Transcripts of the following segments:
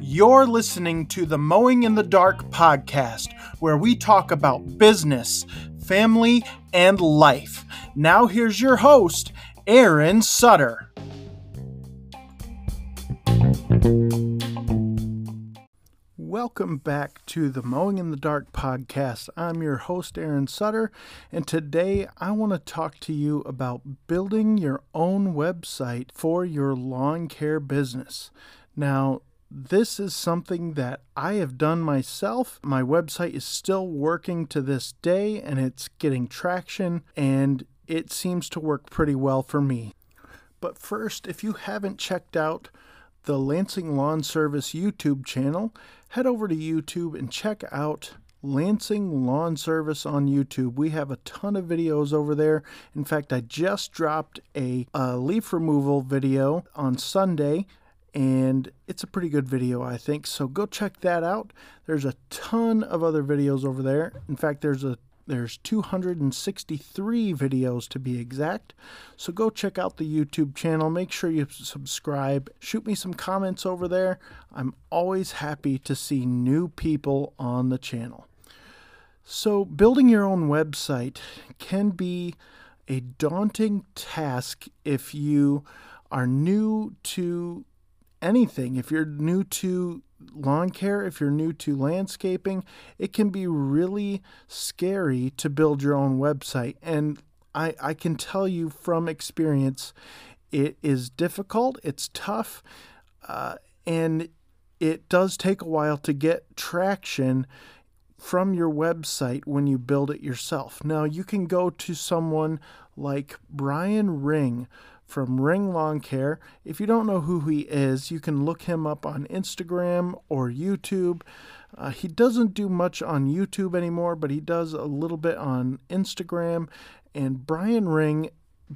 You're listening to the Mowing in the Dark podcast, where we talk about business, family, and life. Now, here's your host, Aaron Sutter. Welcome back to the Mowing in the Dark podcast. I'm your host, Aaron Sutter, and today I want to talk to you about building your own website for your lawn care business. Now, this is something that I have done myself. My website is still working to this day and it's getting traction and it seems to work pretty well for me. But first, if you haven't checked out the Lansing Lawn Service YouTube channel, head over to YouTube and check out Lansing Lawn Service on YouTube. We have a ton of videos over there. In fact, I just dropped a, a leaf removal video on Sunday and it's a pretty good video, I think. So go check that out. There's a ton of other videos over there. In fact, there's a there's 263 videos to be exact. So go check out the YouTube channel. Make sure you subscribe. Shoot me some comments over there. I'm always happy to see new people on the channel. So, building your own website can be a daunting task if you are new to anything. If you're new to lawn care, if you're new to landscaping, it can be really scary to build your own website. And I, I can tell you from experience, it is difficult, it's tough, uh, and it does take a while to get traction from your website when you build it yourself. Now, you can go to someone like Brian Ring from Ring Lawn Care. If you don't know who he is, you can look him up on Instagram or YouTube. Uh, he doesn't do much on YouTube anymore, but he does a little bit on Instagram. And Brian Ring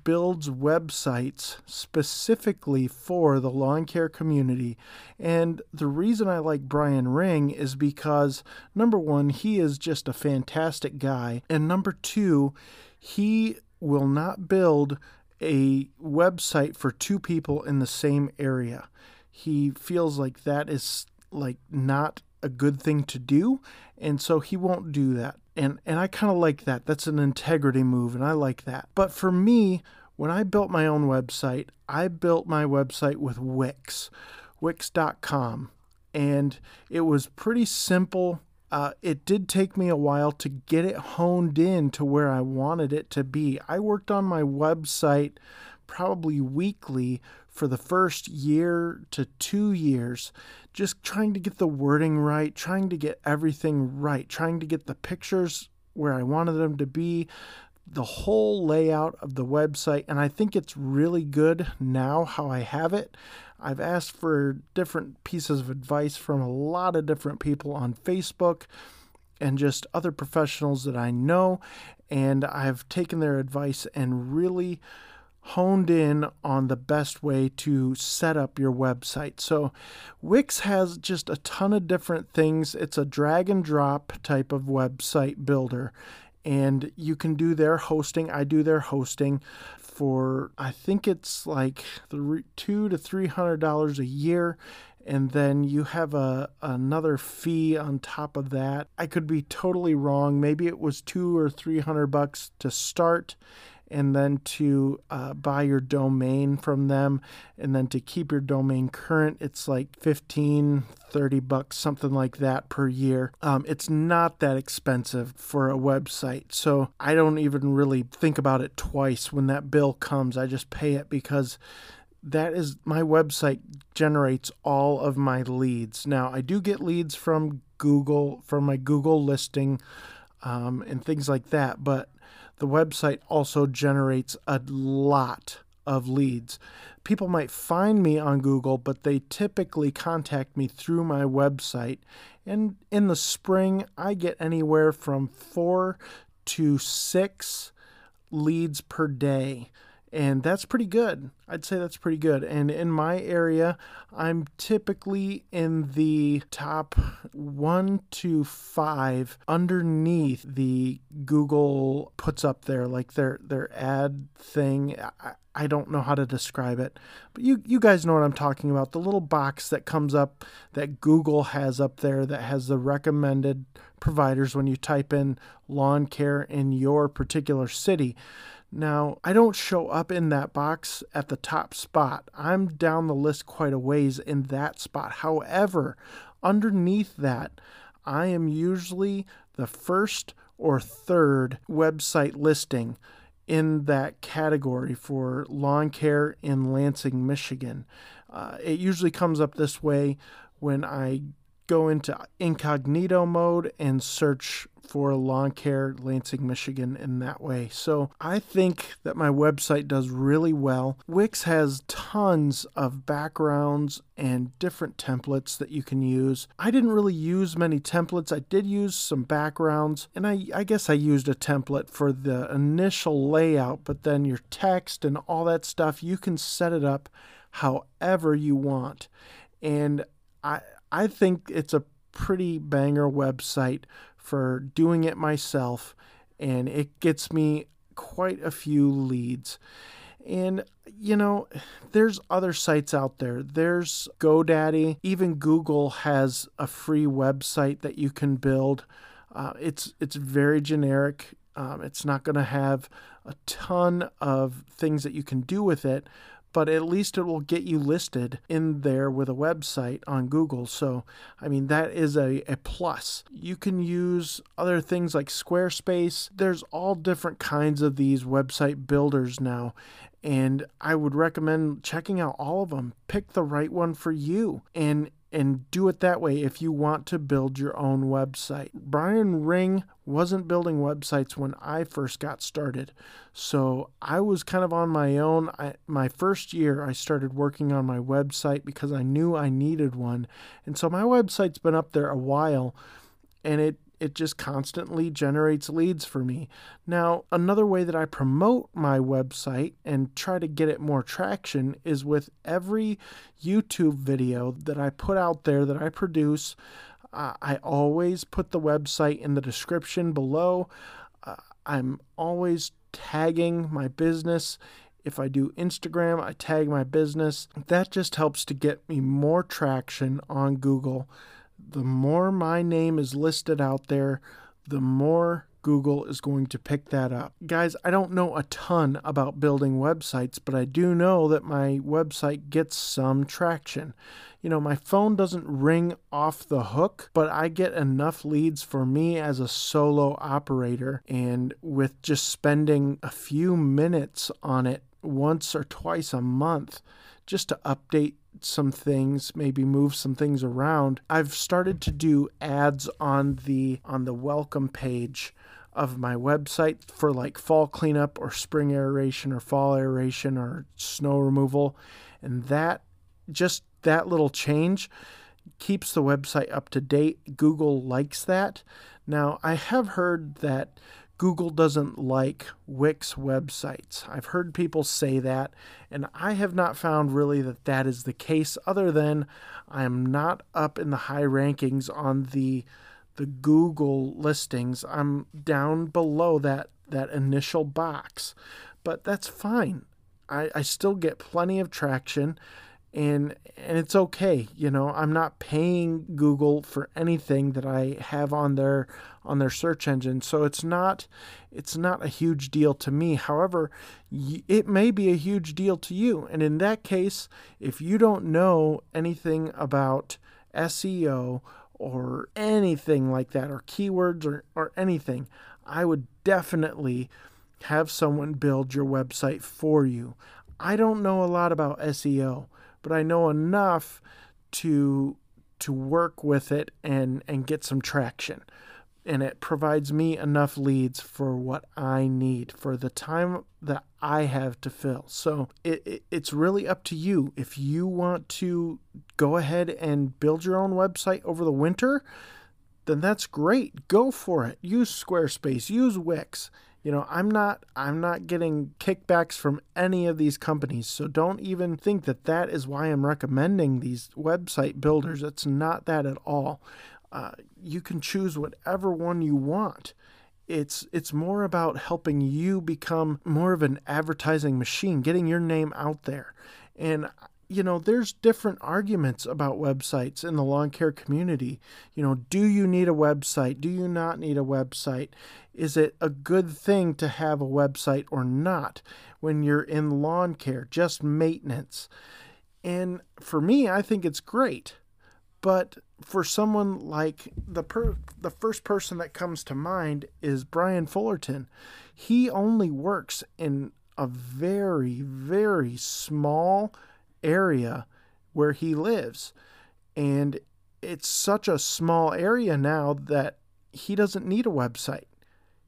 builds websites specifically for the lawn care community. And the reason I like Brian Ring is because number one, he is just a fantastic guy. And number two, he will not build a website for two people in the same area. He feels like that is like not a good thing to do, and so he won't do that. And and I kind of like that. That's an integrity move and I like that. But for me, when I built my own website, I built my website with Wix, wix.com. And it was pretty simple uh, it did take me a while to get it honed in to where I wanted it to be. I worked on my website probably weekly for the first year to two years, just trying to get the wording right, trying to get everything right, trying to get the pictures where I wanted them to be, the whole layout of the website. And I think it's really good now how I have it. I've asked for different pieces of advice from a lot of different people on Facebook and just other professionals that I know. And I've taken their advice and really honed in on the best way to set up your website. So, Wix has just a ton of different things. It's a drag and drop type of website builder and you can do their hosting. I do their hosting for I think it's like three, two to three hundred dollars a year, and then you have a another fee on top of that. I could be totally wrong. Maybe it was two or three hundred bucks to start, and then to uh, buy your domain from them and then to keep your domain current it's like 15 30 bucks something like that per year. Um, it's not that expensive for a website so i don't even really think about it twice when that bill comes. I just pay it because that is my website generates all of my leads. Now i do get leads from google from my google listing um, and things like that but the website also generates a lot of leads. People might find me on Google, but they typically contact me through my website. And in the spring, I get anywhere from four to six leads per day. And that's pretty good. I'd say that's pretty good. And in my area, I'm typically in the top one to five underneath the Google puts up there, like their their ad thing. I, I don't know how to describe it, but you you guys know what I'm talking about. The little box that comes up that Google has up there that has the recommended providers when you type in lawn care in your particular city. Now, I don't show up in that box at the top spot. I'm down the list quite a ways in that spot. However, underneath that, I am usually the first or third website listing in that category for lawn care in Lansing, Michigan. Uh, it usually comes up this way when I go into incognito mode and search for lawn care Lansing, Michigan in that way. So I think that my website does really well. Wix has tons of backgrounds and different templates that you can use. I didn't really use many templates. I did use some backgrounds, and I, I guess I used a template for the initial layout, but then your text and all that stuff, you can set it up however you want. And I I think it's a pretty banger website for doing it myself, and it gets me quite a few leads. And, you know, there's other sites out there. There's GoDaddy. Even Google has a free website that you can build. Uh, it's it's very generic. Um, it's not going to have a ton of things that you can do with it, but at least it will get you listed in there with a website on Google. So, I mean, that is a, a plus. You can use other things like Squarespace. There's all different kinds of these website builders now. And I would recommend checking out all of them. Pick the right one for you. And and do it that way if you want to build your own website. Brian Ring wasn't building websites when I first got started. So I was kind of on my own. I, my first year, I started working on my website because I knew I needed one. And so my website's been up there a while and it it just constantly generates leads for me. Now, another way that I promote my website and try to get it more traction is with every YouTube video that I put out there that I produce. Uh, I always put the website in the description below. Uh, I'm always tagging my business. If I do Instagram, I tag my business. That just helps to get me more traction on Google the more my name is listed out there, the more Google is going to pick that up. Guys, I don't know a ton about building websites, but I do know that my website gets some traction. You know, my phone doesn't ring off the hook, but I get enough leads for me as a solo operator. And with just spending a few minutes on it once or twice a month just to update some things, maybe move some things around. I've started to do ads on the on the welcome page of my website for like fall cleanup or spring aeration or fall aeration or snow removal. And that just that little change keeps the website up to date. Google likes that. Now, I have heard that Google doesn't like Wix websites. I've heard people say that, and I have not found really that that is the case, other than I am not up in the high rankings on the the Google listings. I'm down below that that initial box, but that's fine. I, I still get plenty of traction and and it's okay you know i'm not paying google for anything that i have on their on their search engine. So it's not it's not a huge deal to me. However it may be a huge deal to you. And in that case if you don't know anything about seo or anything like that or keywords or, or anything i would definitely have someone build your website for you. I don't know a lot about seo but I know enough to to work with it and and get some traction. And it provides me enough leads for what I need for the time that I have to fill. So it, it, it's really up to you. If you want to go ahead and build your own website over the winter, then that's great. Go for it. Use Squarespace, use Wix You know, I'm not I'm not getting kickbacks from any of these companies. So don't even think that that is why I'm recommending these website builders. It's not that at all. Uh, you can choose whatever one you want. It's it's more about helping you become more of an advertising machine, getting your name out there. And you know, there's different arguments about websites in the lawn care community. You know, do you need a website? Do you not need a website? Is it a good thing to have a website or not when you're in lawn care, just maintenance? And for me, I think it's great. But for someone like the per, the first person that comes to mind is Brian Fullerton. He only works in a very very small area where he lives. And it's such a small area now that he doesn't need a website.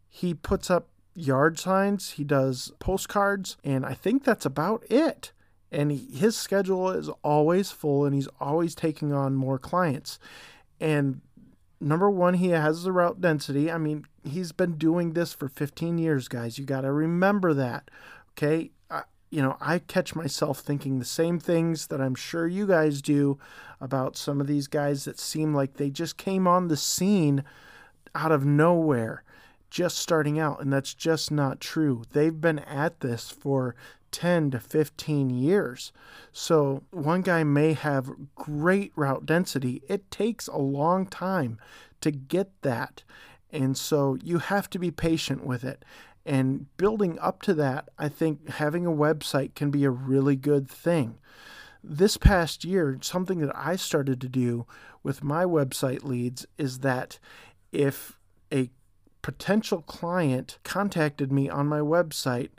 He puts up yard signs, he does postcards, and I think that's about it. And his schedule is always full and he's always taking on more clients. And number one, he has the route density. I mean, he's been doing this for 15 years, guys. You got to remember that. Okay you know, I catch myself thinking the same things that I'm sure you guys do about some of these guys that seem like they just came on the scene out of nowhere, just starting out. And that's just not true. They've been at this for 10 to 15 years. So one guy may have great route density. It takes a long time to get that. And so you have to be patient with it. And building up to that, I think having a website can be a really good thing. This past year, something that I started to do with my website leads is that if a potential client contacted me on my website,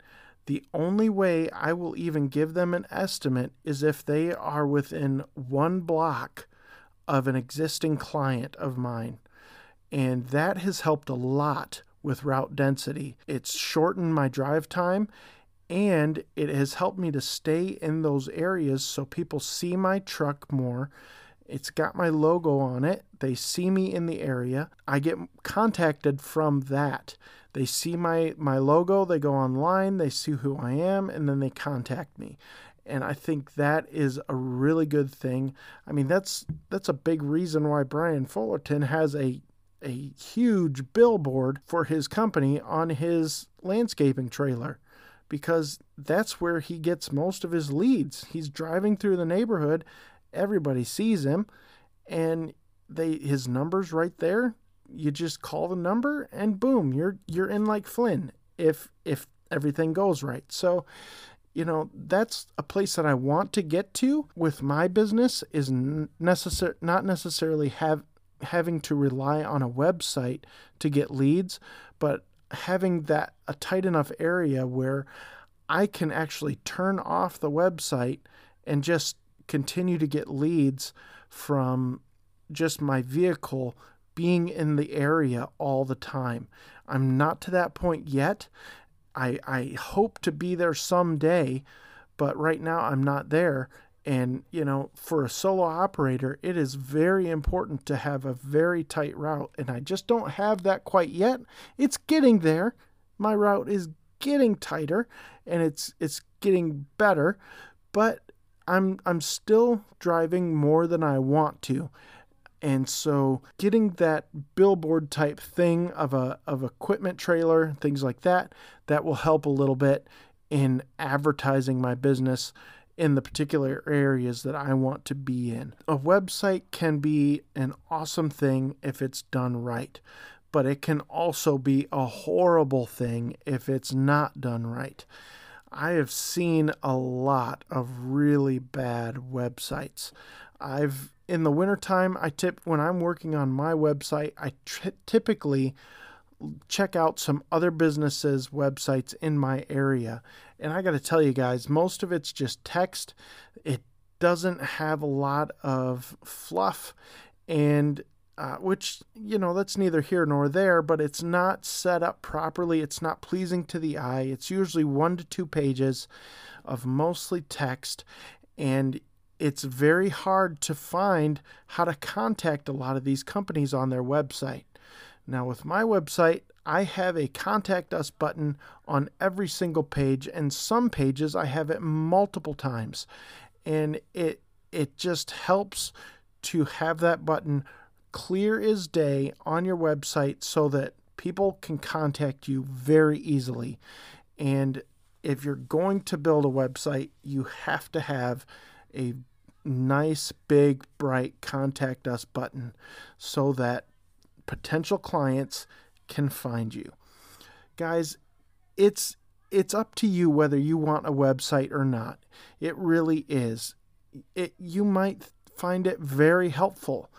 the only way I will even give them an estimate is if they are within one block of an existing client of mine. And that has helped a lot with route density. It's shortened my drive time and it has helped me to stay in those areas so people see my truck more. It's got my logo on it. They see me in the area. I get contacted from that. They see my my logo, they go online, they see who I am and then they contact me. And I think that is a really good thing. I mean, that's that's a big reason why Brian Fullerton has a a huge billboard for his company on his landscaping trailer because that's where he gets most of his leads. He's driving through the neighborhood, everybody sees him, and they his number's right there. You just call the number and boom, you're you're in like Flynn if if everything goes right. So, you know, that's a place that I want to get to with my business is necessar- not necessarily have having to rely on a website to get leads, but having that a tight enough area where I can actually turn off the website and just continue to get leads from just my vehicle being in the area all the time. I'm not to that point yet. I, I hope to be there someday, but right now I'm not there. And, you know, for a solo operator, it is very important to have a very tight route. And I just don't have that quite yet. It's getting there. My route is getting tighter and it's it's getting better, but I'm I'm still driving more than I want to. And so getting that billboard type thing of a of equipment trailer, things like that, that will help a little bit in advertising my business in the particular areas that I want to be in. A website can be an awesome thing if it's done right, but it can also be a horrible thing if it's not done right. I have seen a lot of really bad websites. I've in the wintertime, I tip when I'm working on my website, I t- typically check out some other businesses' websites in my area. And I got to tell you guys, most of it's just text. It doesn't have a lot of fluff and uh, which you know that's neither here nor there but it's not set up properly it's not pleasing to the eye it's usually one to two pages of mostly text and it's very hard to find how to contact a lot of these companies on their website Now, with my website, I have a contact us button on every single page, and some pages I have it multiple times. And it it just helps to have that button clear as day on your website so that people can contact you very easily. And if you're going to build a website, you have to have a nice, big, bright contact us button so that potential clients can find you. Guys, it's it's up to you whether you want a website or not. It really is. It you might find it very helpful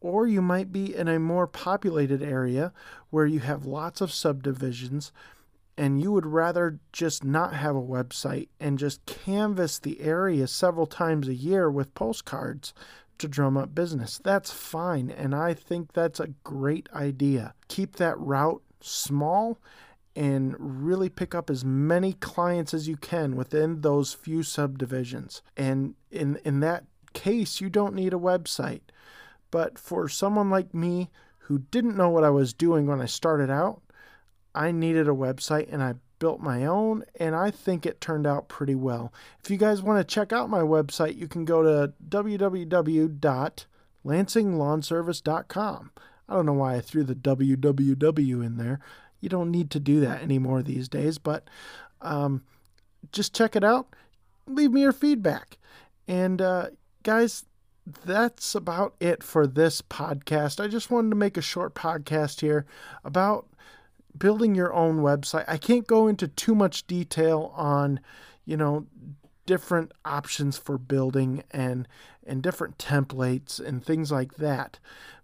or you might be in a more populated area where you have lots of subdivisions and you would rather just not have a website and just canvass the area several times a year with postcards to drum up business. That's fine. And I think that's a great idea. Keep that route small and really pick up as many clients as you can within those few subdivisions. And in, in that case, you don't need a website. But for someone like me who didn't know what I was doing when I started out, I needed a website and I built my own and I think it turned out pretty well. If you guys want to check out my website, you can go to www.lansinglawnservice.com. I don't know why I threw the www in there. You don't need to do that anymore these days, but um, just check it out. Leave me your feedback. And uh, guys, that's about it for this podcast. I just wanted to make a short podcast here about building your own website. I can't go into too much detail on, you know, different options for building and and different templates and things like that.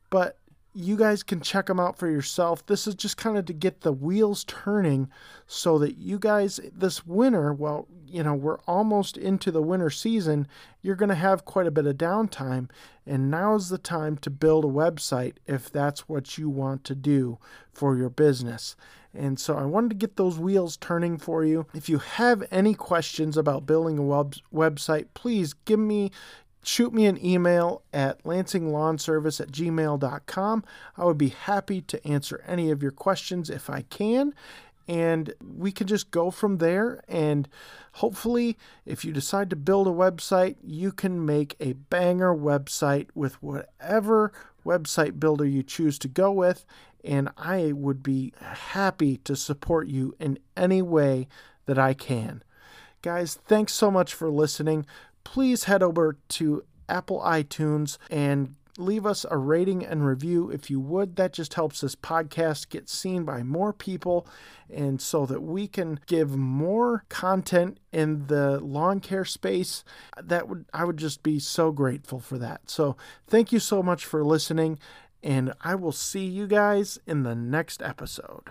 But you guys can check them out for yourself. This is just kind of to get the wheels turning so that you guys this winter, well, you know, we're almost into the winter season, you're going to have quite a bit of downtime and now's the time to build a website if that's what you want to do for your business. And so I wanted to get those wheels turning for you. If you have any questions about building a web- website, please give me shoot me an email at lansinglawnservice at gmail.com. I would be happy to answer any of your questions if I can. And we can just go from there. And hopefully, if you decide to build a website, you can make a banger website with whatever website builder you choose to go with. And I would be happy to support you in any way that I can. Guys, thanks so much for listening please head over to Apple iTunes and leave us a rating and review if you would. That just helps this podcast get seen by more people and so that we can give more content in the lawn care space. That would I would just be so grateful for that. So, thank you so much for listening and I will see you guys in the next episode.